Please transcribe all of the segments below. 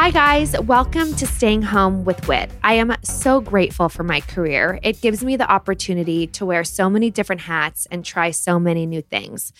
Hi, guys. Welcome to Staying Home with Whit. I am so grateful for my career. It gives me the opportunity to wear so many different hats and try so many new things.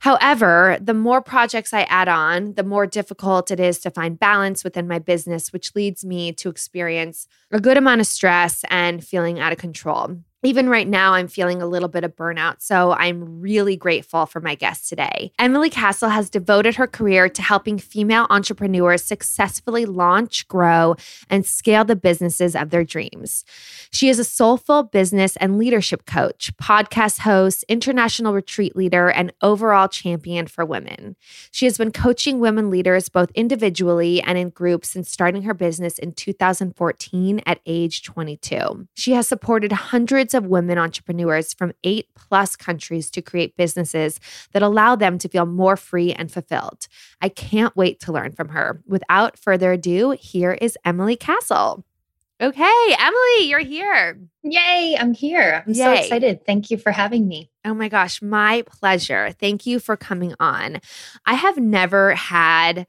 However, the more projects I add on, the more difficult it is to find balance within my business, which leads me to experience a good amount of stress and feeling out of control even right now, I'm feeling a little bit of burnout. So I'm really grateful for my guest today. Emily Cassel has devoted her career to helping female entrepreneurs successfully launch, grow, and scale the businesses of their dreams. She is a soulful business and leadership coach, podcast host, international retreat leader, and overall champion for women. She has been coaching women leaders both individually and in groups since starting her business in 2014 at age 22. She has supported hundreds hundreds of women entrepreneurs from eight plus countries to create businesses that allow them to feel more free and fulfilled. I can't wait to learn from her. Without further ado, here is Emily Cassel. Okay, Emily, you're here. Yay, I'm here. I'm Yay. so excited. Thank you for having me. Oh my gosh, my pleasure. Thank you for coming on. I have never had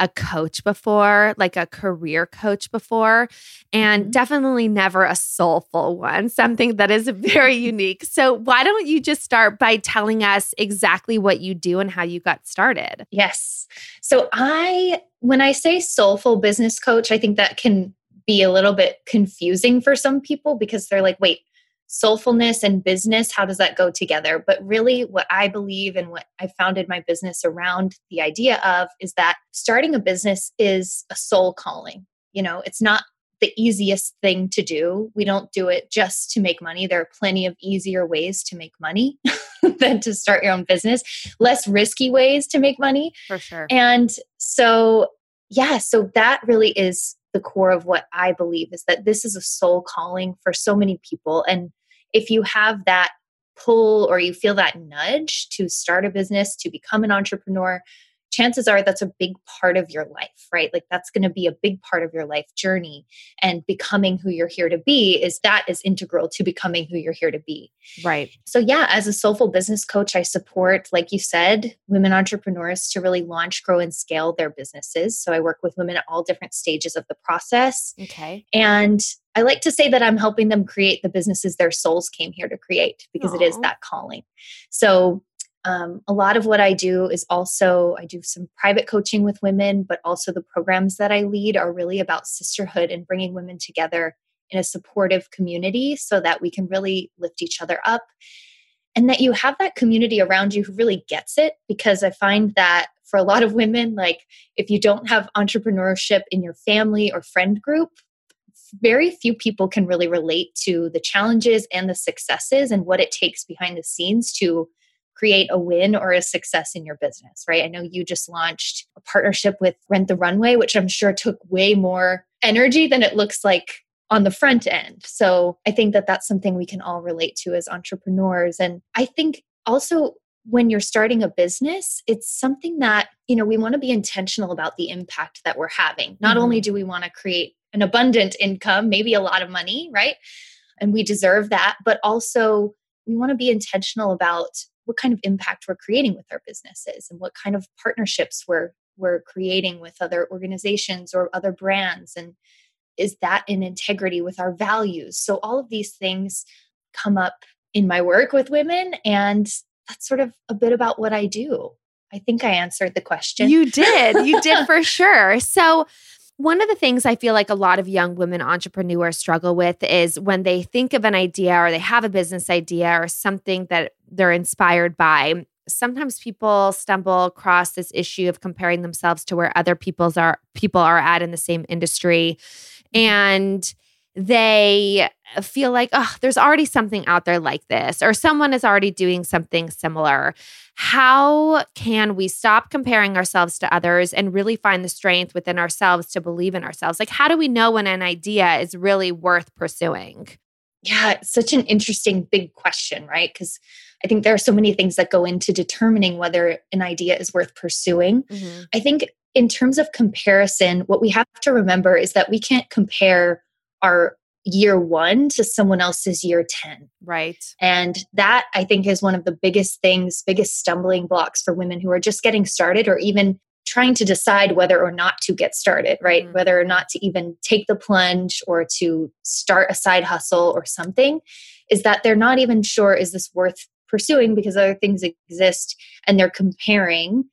a coach before, like a career coach before, and mm-hmm. definitely never a soulful one, something that is very unique. So, why don't you just start by telling us exactly what you do and how you got started? Yes. So, I, when I say soulful business coach, I think that can be a little bit confusing for some people because they're like, wait, soulfulness and business how does that go together? But really what i believe and what i founded my business around the idea of is that starting a business is a soul calling. You know it's not the easiest thing to do. We don't do it just to make money. There are plenty of easier ways to make money than to start your own business less risky ways to make money. For sure. And so yeah so that really is the core of what I believe is that this is a soul calling for so many people. And if you have that pull or you feel that nudge to start a business, to become an entrepreneur, chances are that's a big part of your life, right? Like that's going to be a big part of your life journey. And becoming who you're here to be is that is integral to becoming who you're here to be. Right. So, yeah, as a soulful business coach, I support, like you said, women entrepreneurs to really launch, grow, and scale their businesses. So, I work with women at all different stages of the process. Okay. And I like to say that I'm helping them create the businesses their souls came here to create because Aww. it is that calling. So, um, a lot of what I do is also, I do some private coaching with women, but also the programs that I lead are really about sisterhood and bringing women together in a supportive community so that we can really lift each other up and that you have that community around you who really gets it. Because I find that for a lot of women, like if you don't have entrepreneurship in your family or friend group, very few people can really relate to the challenges and the successes and what it takes behind the scenes to create a win or a success in your business, right? I know you just launched a partnership with Rent the Runway, which I'm sure took way more energy than it looks like on the front end. So I think that that's something we can all relate to as entrepreneurs. And I think also when you're starting a business, it's something that, you know, we want to be intentional about the impact that we're having. Not mm-hmm. only do we want to create an abundant income, maybe a lot of money, right? And we deserve that, but also we want to be intentional about what kind of impact we're creating with our businesses and what kind of partnerships we're we're creating with other organizations or other brands and is that in integrity with our values so all of these things come up in my work with women and that's sort of a bit about what I do. I think I answered the question. You did. You did for sure. So one of the things I feel like a lot of young women entrepreneurs struggle with is when they think of an idea or they have a business idea or something that they're inspired by. Sometimes people stumble across this issue of comparing themselves to where other people's are people are at in the same industry. And they feel like, oh, there's already something out there like this, or someone is already doing something similar. How can we stop comparing ourselves to others and really find the strength within ourselves to believe in ourselves? Like, how do we know when an idea is really worth pursuing? Yeah, it's such an interesting big question, right? Because I think there are so many things that go into determining whether an idea is worth pursuing. Mm-hmm. I think in terms of comparison, what we have to remember is that we can't compare our year one to someone else's year 10. Right. And that I think is one of the biggest things, biggest stumbling blocks for women who are just getting started or even trying to decide whether or not to get started, right? Mm-hmm. Whether or not to even take the plunge or to start a side hustle or something is that they're not even sure is this worth pursuing because other things exist and they're comparing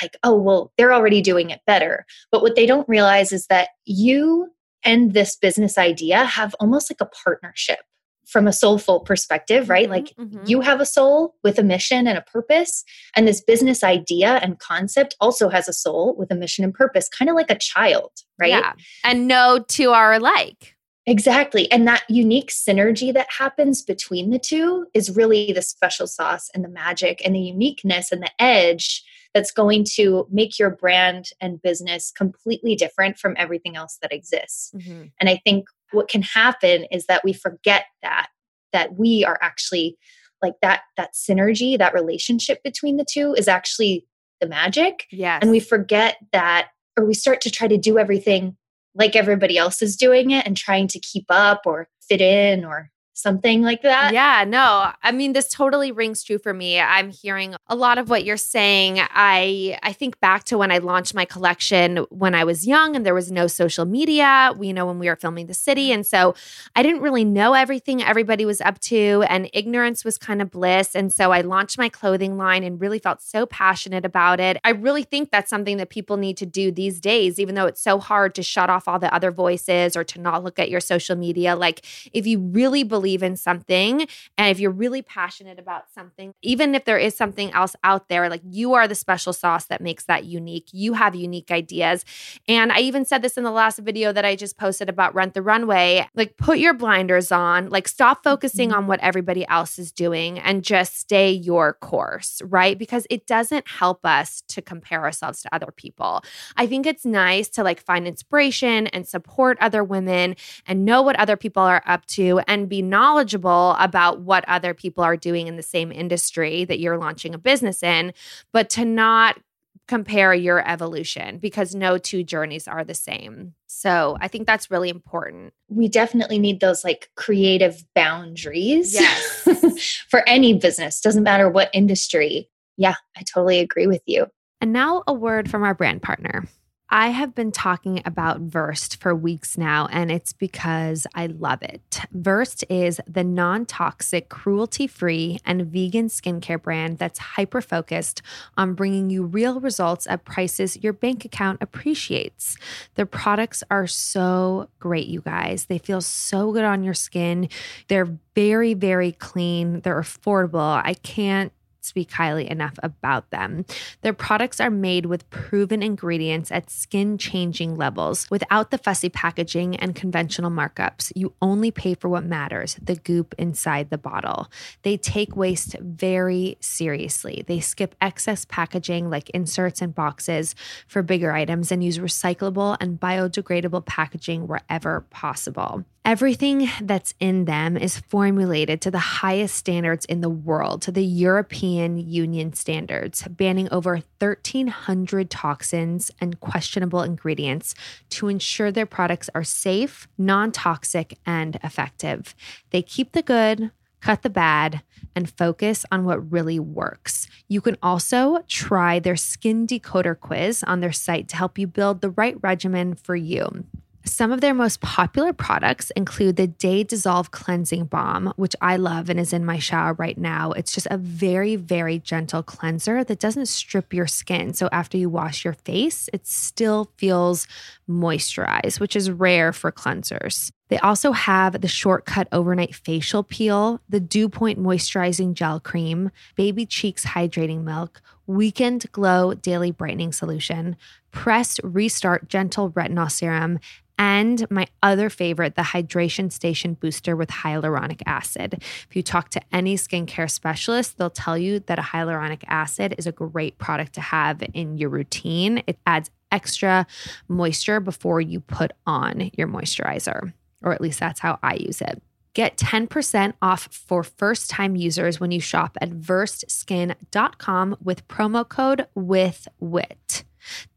like, oh, well, they're already doing it better. But what they don't realize is that you and this business idea have almost like a partnership from a soulful perspective, right? Mm-hmm, like mm-hmm. you have a soul with a mission and a purpose, and this business idea and concept also has a soul with a mission and purpose, kind of like a child, right? Yeah. And no two are alike. Exactly. And that unique synergy that happens between the two is really the special sauce and the magic and the uniqueness and the edge that's going to make your brand and business completely different from everything else that exists. Mm-hmm. And I think what can happen is that we forget that that we are actually like that that synergy, that relationship between the two is actually the magic. Yes. And we forget that or we start to try to do everything like everybody else is doing it and trying to keep up or fit in or something like that. Yeah, no. I mean this totally rings true for me. I'm hearing a lot of what you're saying. I I think back to when I launched my collection when I was young and there was no social media, you know when we were filming the city and so I didn't really know everything everybody was up to and ignorance was kind of bliss and so I launched my clothing line and really felt so passionate about it. I really think that's something that people need to do these days even though it's so hard to shut off all the other voices or to not look at your social media like if you really believe believe in something and if you're really passionate about something, even if there is something else out there, like you are the special sauce that makes that unique. You have unique ideas. And I even said this in the last video that I just posted about Rent the Runway. Like, put your blinders on, like, stop focusing mm-hmm. on what everybody else is doing and just stay your course, right? Because it doesn't help us to compare ourselves to other people. I think it's nice to like find inspiration and support other women and know what other people are up to and be knowledgeable about what other people are doing in the same industry that you're launching a business in, but to not compare your evolution because no two journeys are the same. So I think that's really important. We definitely need those like creative boundaries. Yes. for any business, doesn't matter what industry. Yeah, I totally agree with you. And now a word from our brand partner. I have been talking about Versed for weeks now, and it's because I love it. Versed is the non toxic, cruelty free, and vegan skincare brand that's hyper focused on bringing you real results at prices your bank account appreciates. Their products are so great, you guys. They feel so good on your skin. They're very, very clean. They're affordable. I can't speak highly enough about them. Their products are made with proven ingredients at skin changing levels without the fussy packaging and conventional markups. You only pay for what matters the goop inside the bottle. They take waste very seriously. They skip excess packaging like inserts and boxes for bigger items and use recyclable and biodegradable packaging wherever possible. Everything that's in them is formulated to the highest standards in the world, to the European Union standards, banning over 1,300 toxins and questionable ingredients to ensure their products are safe, non toxic, and effective. They keep the good, cut the bad, and focus on what really works. You can also try their skin decoder quiz on their site to help you build the right regimen for you. Some of their most popular products include the Day Dissolve Cleansing Balm, which I love and is in my shower right now. It's just a very, very gentle cleanser that doesn't strip your skin. So after you wash your face, it still feels moisturized, which is rare for cleansers. They also have the Shortcut Overnight Facial Peel, the Dew Point Moisturizing Gel Cream, Baby Cheeks Hydrating Milk, Weekend Glow Daily Brightening Solution, Pressed Restart Gentle Retinol Serum, and my other favorite, the Hydration Station Booster with hyaluronic acid. If you talk to any skincare specialist, they'll tell you that a hyaluronic acid is a great product to have in your routine. It adds extra moisture before you put on your moisturizer, or at least that's how I use it. Get 10% off for first time users when you shop at versedskin.com with promo code WITH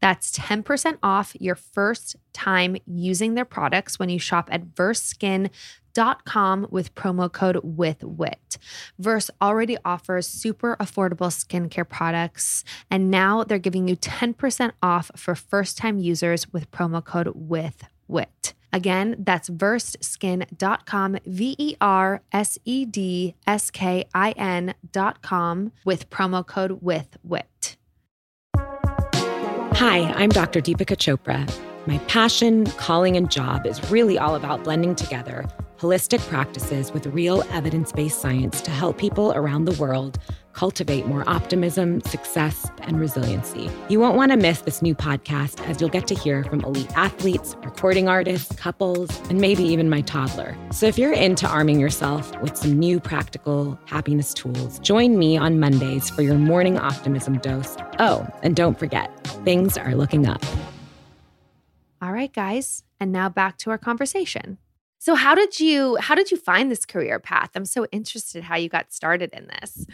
that's 10% off your first time using their products when you shop at versedskin.com with promo code WITHWHIT. Versed already offers super affordable skincare products, and now they're giving you 10% off for first time users with promo code WITHWHIT. Again, that's versedskin.com, V E R S E D S K I N.com with promo code WITHWHIT. Hi, I'm Dr. Deepika Chopra. My passion, calling, and job is really all about blending together holistic practices with real evidence based science to help people around the world cultivate more optimism, success, and resiliency. You won't want to miss this new podcast as you'll get to hear from elite athletes, recording artists, couples, and maybe even my toddler. So if you're into arming yourself with some new practical happiness tools, join me on Mondays for your morning optimism dose. Oh, and don't forget, things are looking up. All right, guys, and now back to our conversation. So how did you how did you find this career path? I'm so interested how you got started in this.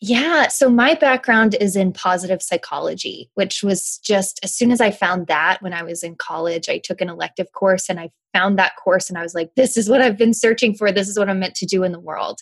Yeah, so my background is in positive psychology, which was just as soon as I found that when I was in college, I took an elective course and I found that course and I was like, this is what I've been searching for. This is what I'm meant to do in the world.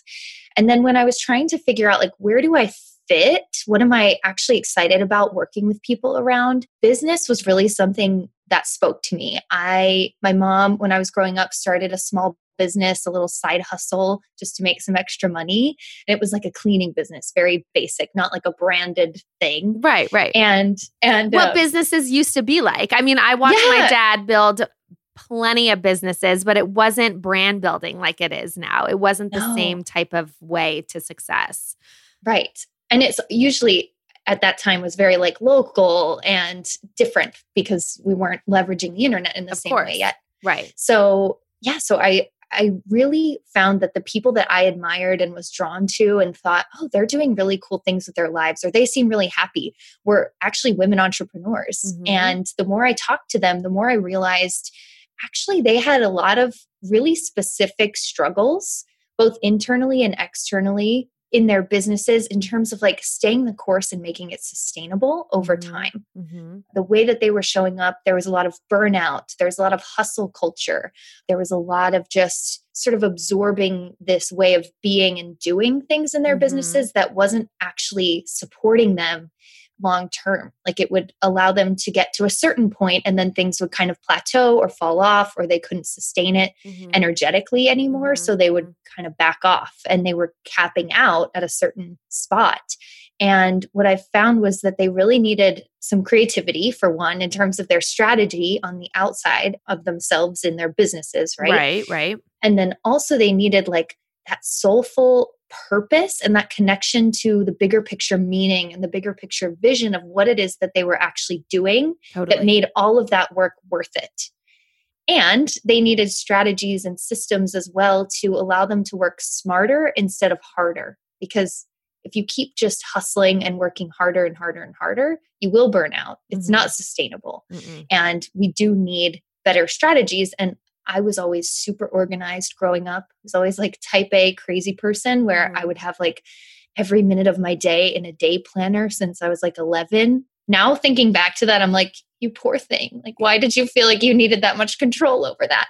And then when I was trying to figure out like where do I fit? What am I actually excited about working with people around? Business was really something that spoke to me. I my mom when I was growing up started a small business, a little side hustle just to make some extra money. And it was like a cleaning business, very basic, not like a branded thing. Right, right. And and what uh, businesses used to be like. I mean, I watched yeah. my dad build plenty of businesses, but it wasn't brand building like it is now. It wasn't the no. same type of way to success. Right. And it's usually at that time was very like local and different because we weren't leveraging the internet in the of same course. way yet. Right. So, yeah, so I I really found that the people that I admired and was drawn to and thought, oh, they're doing really cool things with their lives or they seem really happy were actually women entrepreneurs. Mm-hmm. And the more I talked to them, the more I realized actually they had a lot of really specific struggles, both internally and externally, in their businesses in terms of like staying the course and making it sustainable over mm-hmm. time. Mm-hmm. The way that they were showing up, there was a lot of burnout, there was a lot of hustle culture, there was a lot of just sort of absorbing this way of being and doing things in their mm-hmm. businesses that wasn't actually supporting them long term. Like it would allow them to get to a certain point and then things would kind of plateau or fall off or they couldn't sustain it mm-hmm. energetically anymore. Mm-hmm. So they would kind of back off and they were capping out at a certain spot. And what I found was that they really needed some creativity, for one, in terms of their strategy on the outside of themselves in their businesses, right? Right, right. And then also they needed like that soulful purpose and that connection to the bigger picture meaning and the bigger picture vision of what it is that they were actually doing totally. that made all of that work worth it. And they needed strategies and systems as well to allow them to work smarter instead of harder. Because if you keep just hustling and working harder and harder and harder, you will burn out. It's mm-hmm. not sustainable. Mm-mm. And we do need better strategies. And I was always super organized growing up. I was always like type A crazy person where Mm-hmm. I would have like every minute of my day in a day planner since I was like 11. Now thinking back to that, I'm like, you poor thing. Like, why did you feel like you needed that much control over that?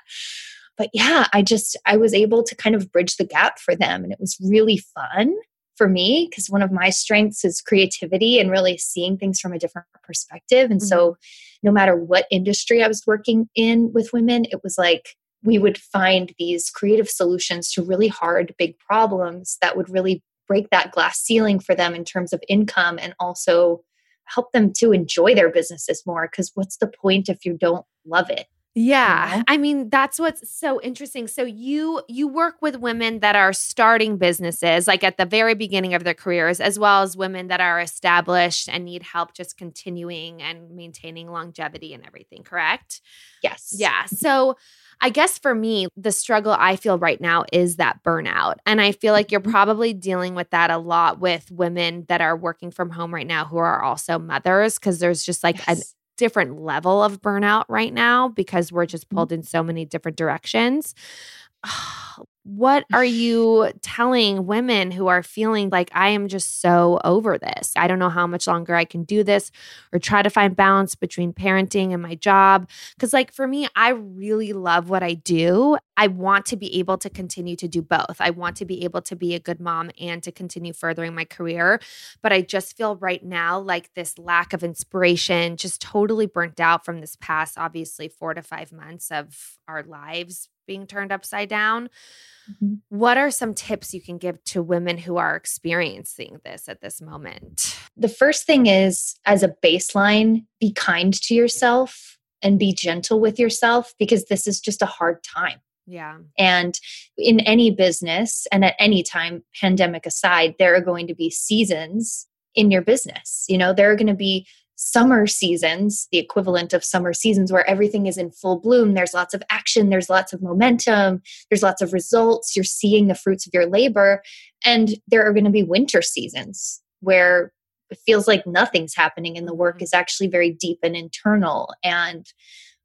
But yeah, I just, I was able to kind of bridge the gap for them. And it was really fun for me because one of my strengths is creativity and really seeing things from a different perspective. And so, mm-hmm. no matter what industry I was working in with women, it was like we would find these creative solutions to really hard, big problems that would really break that glass ceiling for them in terms of income and also help them to enjoy their businesses more. Because what's the point if you don't love it? Yeah. know? I mean, that's what's so interesting. So you you work with women that are starting businesses like at the very beginning of their careers as well as women that are established and need help just continuing and maintaining longevity and everything, correct? Yes. Yeah. So I guess for me, the struggle I feel right now is that burnout. And I feel like you're mm-hmm. probably dealing with that a lot with women that are working from home right now who are also mothers because there's just like a Yes. Different level of burnout right now because we're just Mhm. pulled in so many different directions. What are you telling women who are feeling like I am just so over this? I don't know how much longer I can do this or try to find balance between parenting and my job. Because, like, for me, I really love what I do. I want to be able to continue to do both. I want to be able to be a good mom and to continue furthering my career. But I just feel right now like this lack of inspiration, just totally burnt out from this past, obviously, four to five months of our lives being turned upside down. Mhm. What are some tips you can give to women who are experiencing this at this moment? The first thing is, as a baseline, be kind to yourself and be gentle with yourself because this is just a hard time. Yeah. And in any business and at any time, pandemic aside, there are going to be seasons in your business. You know, there are going to be summer seasons, the equivalent of summer seasons, where everything is in full bloom. There's lots of action, there's lots of momentum, there's lots of results. You're seeing the fruits of your labor. And there are going to be winter seasons where it feels like nothing's happening and the work Mhm. is actually very deep and internal and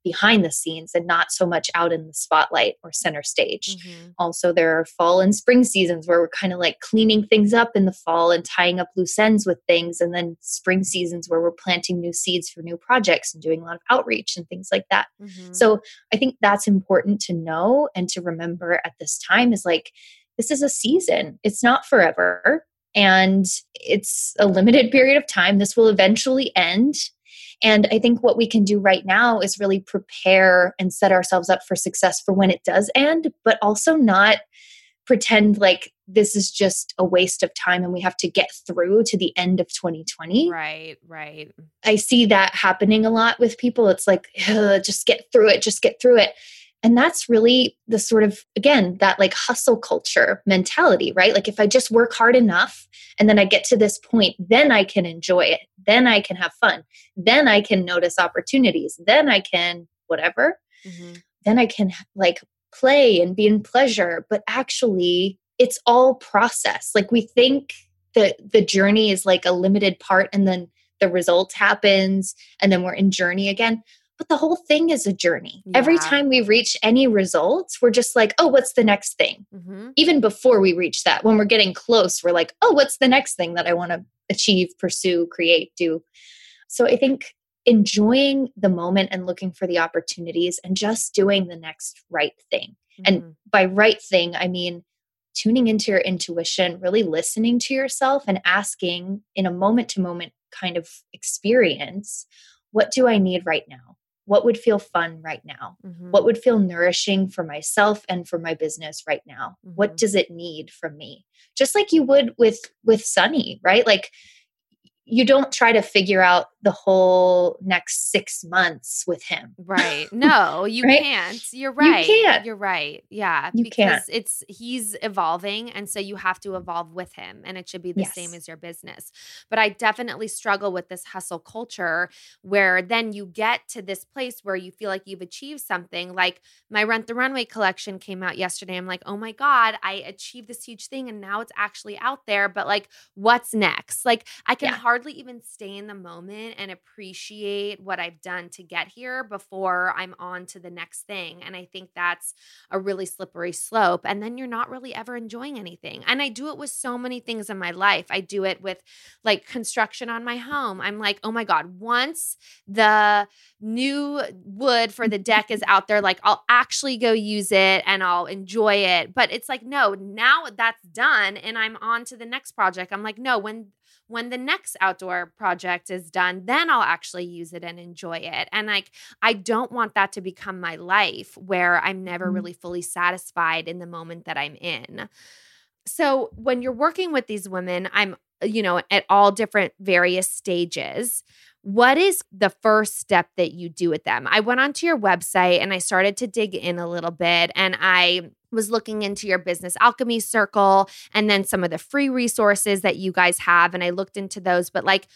behind the scenes and not so much out in the spotlight or center stage. Mhm. Also, there are fall and spring seasons where we're kind of like cleaning things up in the fall and tying up loose ends with things. And then spring seasons where we're planting new seeds for new projects and doing a lot of outreach and things like that. Mhm. So I think that's important to know and to remember at this time is like, this is a season, it's not forever. And it's a limited period of time. This will eventually end. And I think what we can do right now is really prepare and set ourselves up for success for when it does end, but also not pretend like this is just a waste of time and we have to get through to the end of 2020. right, right. I see that happening a lot with people. It's like, just get through it, just get through it. And that's really the sort of, again, that like hustle culture mentality, right? Like if I just work hard enough and then I get to this point, then I can enjoy it. Then I can have fun. Then I can notice opportunities. Then I can whatever. Mhm. Then I can like play and be in pleasure. But actually, it's all process. Like we think that the journey is like a limited part and then the result happens and then we're in journey again. But the whole thing is a journey. Every time we reach any results, we're just like, oh, what's the next thing? Mhm. Even before we reach that, when we're getting close, we're like, oh, what's the next thing that I want to achieve, pursue, create, do? So I think enjoying the moment and looking for the opportunities and just doing the next right thing. And Mhm. by right thing, I mean tuning into your intuition, really listening to yourself and asking in a moment to moment kind of experience what do I need right now? What would feel fun right now? Mhm. What would feel nourishing for myself and for my business right now? Mhm. What does it need from me? Just like you would with with Sonny, right? Like you don't try to figure out the whole next six months with him. Right. No, you Right? can't. You're right. You can't. You're right. Yeah. You because can't. it's he's evolving. And so you have to evolve with him. And it should be the same as your business. But I definitely struggle with this hustle culture where then you get to this place where you feel like you've achieved something. Like my Rent the Runway collection came out yesterday. I'm like, oh my God, I achieved this huge thing and now it's actually out there. But like, what's next? Like I can Yeah. hardly even stay in the moment moment and appreciate what I've done to get here before I'm on to the next thing. And I think that's a really slippery slope. And then you're not really ever enjoying anything. And I do it with so many things in my life. I do it with like construction on my home. I'm like, oh my God, once the new wood for the deck is out there, like I'll actually go use it and I'll enjoy it. But it's like, no, now that's done and I'm on to the next project. I'm like, no, when when the next outdoor project is done, then I'll actually use it and enjoy it. And like, I don't want that to become my life where I'm never mm-hmm. really fully satisfied in the moment that I'm in. So, when you're working with these women, I'm, you know, at all different various stages. What is the first step that you do with them? I went onto your website and I started to dig in a little bit and I was looking into your business alchemy circle and then some of the free resources that you guys have and I looked into those but like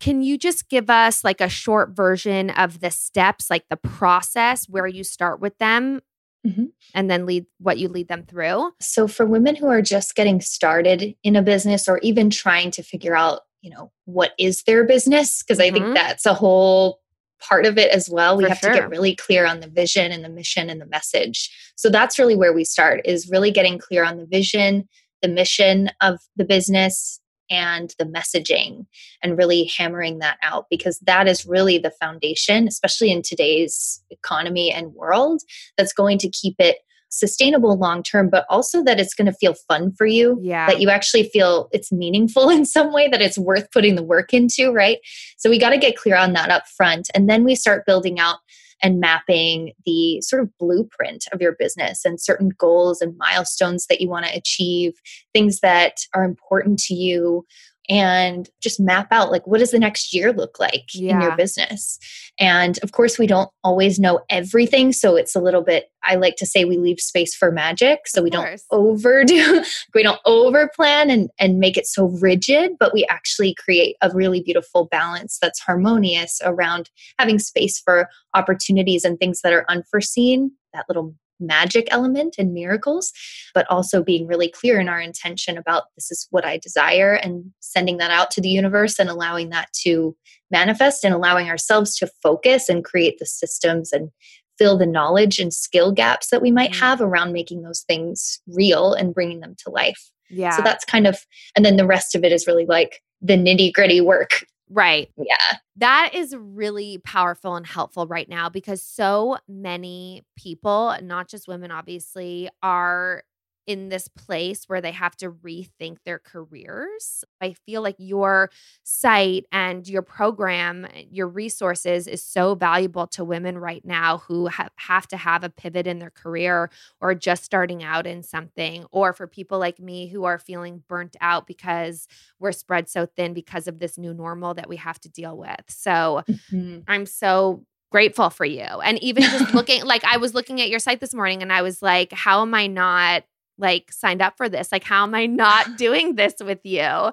can you just give us like a short version of the steps like the process where you start with them Mm-hmm. and then lead what you lead them through? So, for women who are just getting started in a business or even trying to figure out you know what is their business because mm-hmm. i think mm-hmm. that's a whole part of it as well we For have sure. to get really clear on the vision and the mission and the message so that's really where we start is really getting clear on the vision the mission of the business and the messaging and really hammering that out because that is really the foundation especially in today's economy and world that's going to keep it sustainable long term, but also that it's going to feel fun for you. Yeah. That you actually feel it's meaningful in some way, that it's worth putting the work into, right? So we got to get clear on that up front. And then we start building out and mapping the sort of blueprint of your business and certain goals and milestones that you want to achieve, things that are important to you and just map out like what does the next year look like yeah. in your business and of course we don't always know everything so it's a little bit i like to say we leave space for magic so of we course. don't overdo we don't over plan and and make it so rigid but we actually create a really beautiful balance that's harmonious around having space for opportunities and things that are unforeseen that little magic element and miracles, but also being really clear in our intention about this is what I desire and sending that out to the universe and allowing that to manifest and allowing ourselves to focus and create the systems and fill the knowledge and skill gaps that we might mm-hmm. have around making those things real and bringing them to life. Yeah. So that's kind of, and then the rest of it is really like the nitty gritty work Right. Yeah. That is really powerful and helpful right now because so many people, not just women, obviously, are in this place where they have to rethink their careers. I feel like your site and your program, your resources is so valuable to women right now who have, have to have a pivot in their career or just starting out in something, or for people like me who are feeling burnt out because we're spread so thin because of this new normal that we have to deal with. So mm-hmm. I'm so grateful for you. And even just looking, like I was looking at your site this morning and I was like, how am I not like signed up for this. Like, how am I not doing this with you?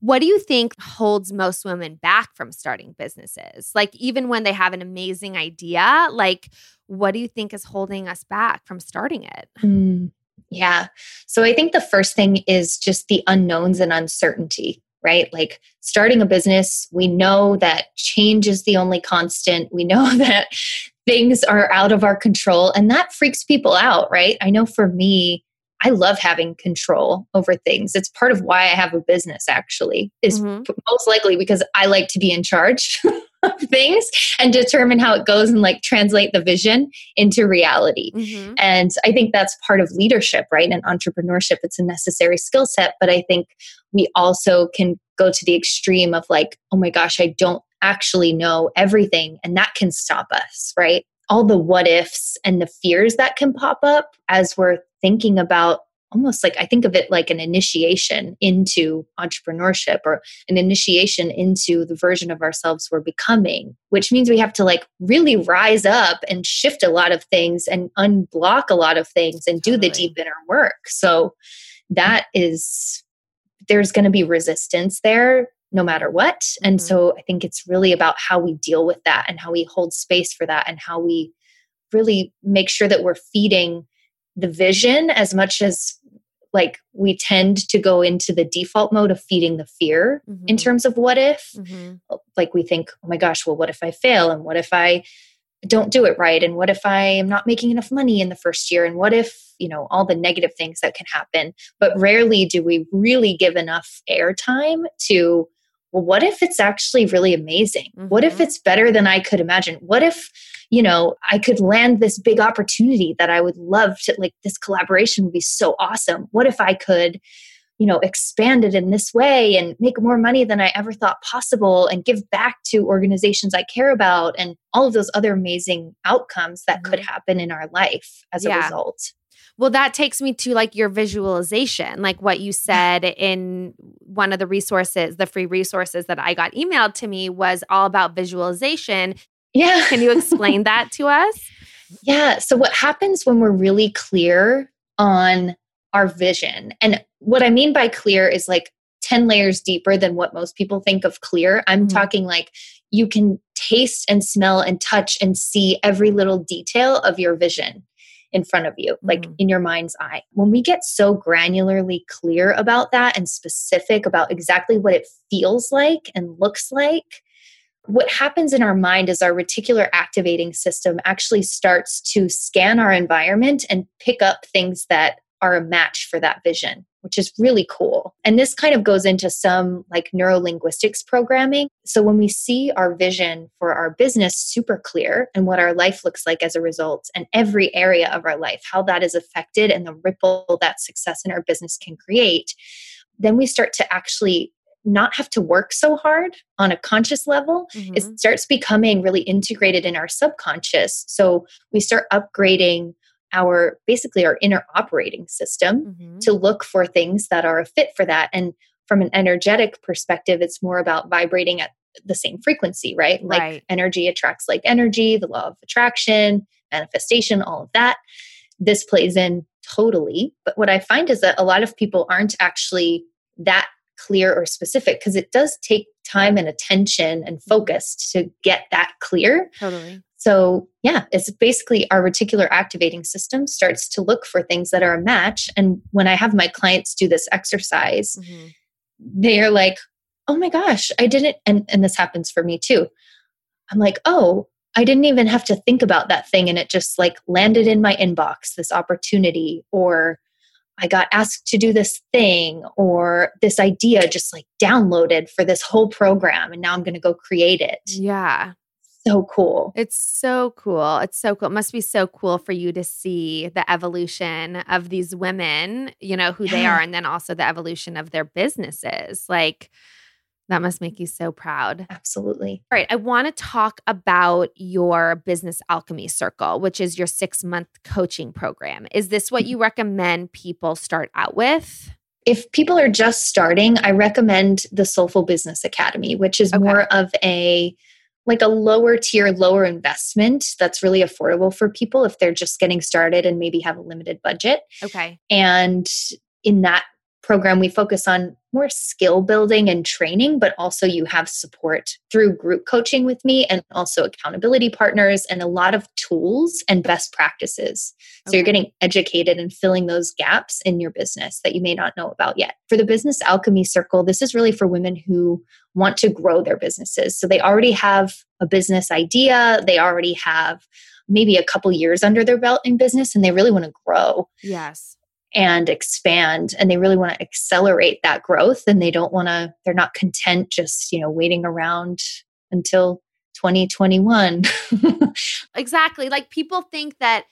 What do you think holds most women back from starting businesses? Like, even when they have an amazing idea, like, what do you think is holding us back from starting it? Mm, yeah. So, I think the first thing is just the unknowns and uncertainty, right? Like, starting a business, we know that change is the only constant. We know that things are out of our control, and that freaks people out, right? I know for me, I love having control over things. It's part of why I have a business, actually, is mm-hmm. most likely because I like to be in charge of things and determine how it goes and like translate the vision into reality. Mm-hmm. And I think that's part of leadership, right? And entrepreneurship. It's a necessary skill set. But I think we also can go to the extreme of like, oh my gosh, I don't actually know everything. And that can stop us, right? All the what ifs and the fears that can pop up as we're thinking about almost like I think of it like an initiation into entrepreneurship or an initiation into the version of ourselves we're becoming, which means we have to like really rise up and shift a lot of things and unblock a lot of things and do totally. the deep inner work. So that is, there's going to be resistance there no matter what. And mm-hmm. so I think it's really about how we deal with that and how we hold space for that and how we really make sure that we're feeding the vision as much as like we tend to go into the default mode of feeding the fear mm-hmm. in terms of what if. Mm-hmm. Like we think, oh my gosh, well, what if I fail? And what if I don't do it right? And what if I am not making enough money in the first year? And what if, you know, all the negative things that can happen? But rarely do we really give enough airtime to well, what if it's actually really amazing? Mm-hmm. What if mm-hmm. it's better than I could imagine? What if, you know, I could land this big opportunity that I would love to, like, this collaboration would be so awesome? What if I could, you know, expand it in this way and make more money than I ever thought possible and give back to organizations I care about and all of those other amazing outcomes that mm-hmm. could happen in our life as yeah. a result? Well, that takes me to like your visualization, like what you said in one of the resources, the free resources that I got emailed to me was all about visualization. Yeah. Can you explain that to us? Yeah. So, what happens when we're really clear on our vision? And what I mean by clear is like 10 layers deeper than what most people think of clear. I'm mm-hmm. talking like you can taste and smell and touch and see every little detail of your vision in front of you, like mm-hmm. in your mind's eye. When we get so granularly clear about that and specific about exactly what it feels like and looks like, what happens in our mind is our reticular activating system actually starts to scan our environment and pick up things that are a match for that vision which is really cool. And this kind of goes into some like neurolinguistics programming. So when we see our vision for our business super clear and what our life looks like as a result, and every area of our life, how that is affected and the ripple that success in our business can create, then we start to actually not have to work so hard on a conscious level mm-hmm. it starts becoming really integrated in our subconscious so we start upgrading our basically our inner operating system mm-hmm. to look for things that are a fit for that and from an energetic perspective it's more about vibrating at the same frequency right like right. energy attracts like energy the law of attraction manifestation all of that this plays in totally but what i find is that a lot of people aren't actually that clear or specific because it does take time and attention and mm-hmm. focus to get that clear totally so, yeah, it's basically our reticular activating system starts to look for things that are a match. And when I have my clients do this exercise, mm-hmm. they are like, oh my gosh, I didn't. And, and this happens for me too. I'm like, oh, I didn't even have to think about that thing. And it just like landed in my inbox, this opportunity, or I got asked to do this thing, or this idea just like downloaded for this whole program. And now I'm going to go create it. Yeah so cool. It's so cool. It's so cool. It must be so cool for you to see the evolution of these women, you know, who yeah. they are, and then also the evolution of their businesses. Like, that must make you so proud. Absolutely. All right. I want to talk about your business alchemy circle, which is your six month coaching program. Is this what mm-hmm. you recommend people start out with? If people are just starting, I recommend the Soulful Business Academy, which is okay. more of a like a lower tier, lower investment that's really affordable for people if they're just getting started and maybe have a limited budget. Okay. And in that program, we focus on more skill building and training, but also you have support through group coaching with me and also accountability partners and a lot of tools and best practices. So you're getting educated and filling those gaps in your business that you may not know about yet. For the Business Alchemy Circle, this is really for women who want to grow their businesses. So they already have a business idea, they already have maybe a couple years under their belt in business and they really want to grow. Yes and expand and they really want to accelerate that growth and they don't want to they're not content just you know waiting around until 2021 exactly like people think that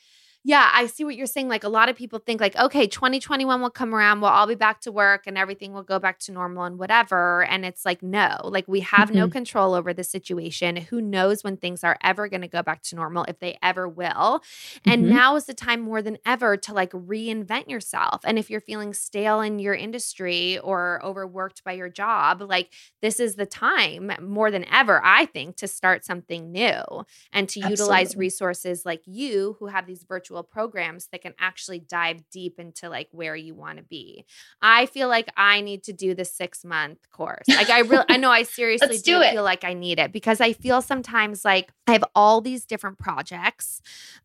yeah, I see what you're saying. Like a lot of people think like, okay, 2021 will come around, we'll all be back to work and everything will go back to normal and whatever. And it's like, no, like we have mm-hmm. no control over the situation. Who knows when things are ever going to go back to normal, if they ever will. And mm-hmm. now is the time more than ever to like reinvent yourself. And if you're feeling stale in your industry or overworked by your job, like this is the time more than ever, I think, to start something new and to Absolutely. utilize resources like you who have these virtual individual programs that can actually dive deep into like where you want to be. I feel like I need to do the six month course. Like I really, I know I seriously do, do feel like I need it because I feel sometimes like I have all these different projects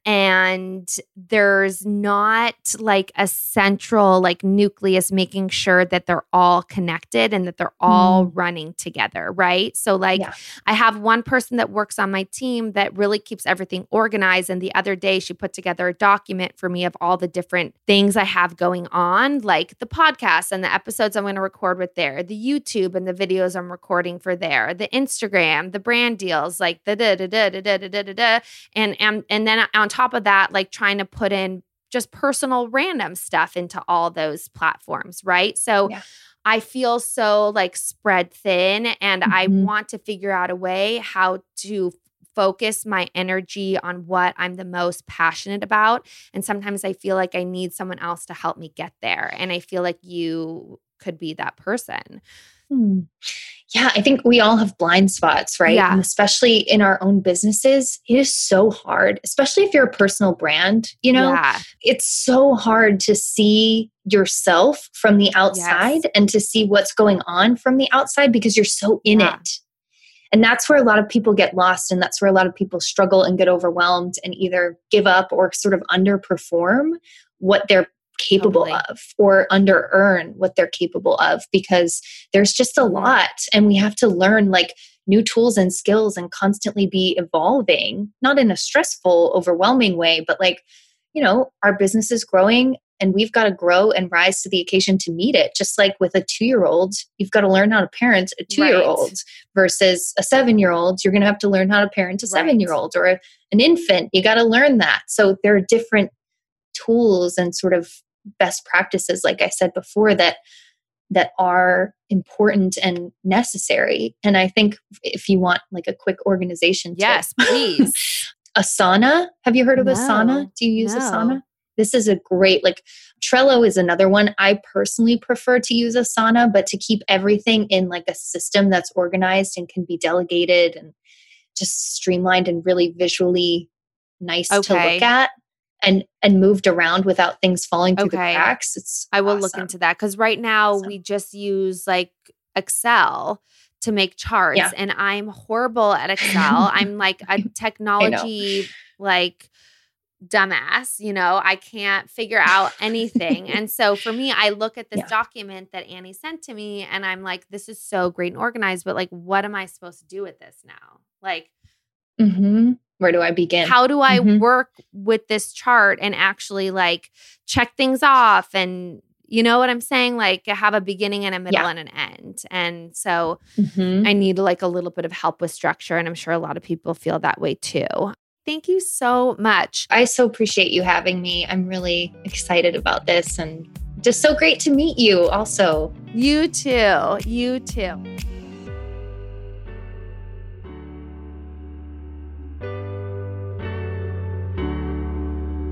and there's not like a central like nucleus making sure that they're all connected and that they're all mm. running together, right? So like yeah. I have one person that works on my team that really keeps everything organized and the other day she put together a document for me of all the different things I have going on, like the podcast and the episodes I'm going to record with there, the YouTube and the videos I'm recording for there, the Instagram, the brand deals, like the da da da da da da da da, and and and then on top of that, like trying to put in just personal random stuff into all those platforms, right? So. Yeah. I feel so like spread thin and mm-hmm. I want to figure out a way how to focus my energy on what I'm the most passionate about. And sometimes I feel like I need someone else to help me get there. And I feel like you could be that person. Hmm. Yeah, I think we all have blind spots, right? Yeah. And especially in our own businesses, it is so hard, especially if you're a personal brand, you know? Yeah. It's so hard to see yourself from the outside yes. and to see what's going on from the outside because you're so in yeah. it. And that's where a lot of people get lost and that's where a lot of people struggle and get overwhelmed and either give up or sort of underperform what they're capable totally. of or under earn what they're capable of because there's just a lot and we have to learn like new tools and skills and constantly be evolving not in a stressful overwhelming way but like you know our business is growing and we've got to grow and rise to the occasion to meet it. Just like with a 2-year-old you've got to learn how to parent a 2-year-old right. versus a 7-year-old you're going to have to learn how to parent a 7-year-old or a, an infant. You got to learn that. So there are different tools and sort of best practices like i said before that that are important and necessary. And i think if you want like a quick organization yes tip, please. Asana. Have you heard of no, asana do you use no. asana this is a great like trello is another one i personally prefer to use asana but to keep everything in like a system that's organized and can be delegated and just streamlined and really visually nice okay. to look at and and moved around without things falling through okay. the cracks. It's I will awesome. look into that because right now awesome. we just use like Excel to make charts yeah. and I'm horrible at Excel. I'm like a technology like dumbass, you know, I can't figure out anything. and so for me, I look at this yeah. document that Annie sent to me and I'm like, this is so great and organized, but like, what am I supposed to do with this now? Like, mm-hmm where do I begin? How do I mm-hmm. work with this chart and actually like check things off and you know what I'm saying? Like have a beginning and a middle yeah. and an end. And so mm-hmm. I need like a little bit of help with structure. And I'm sure a lot of people feel that way too. Thank you so much. I so appreciate you having me. I'm really excited about this and just so great to meet you also. You too. You too.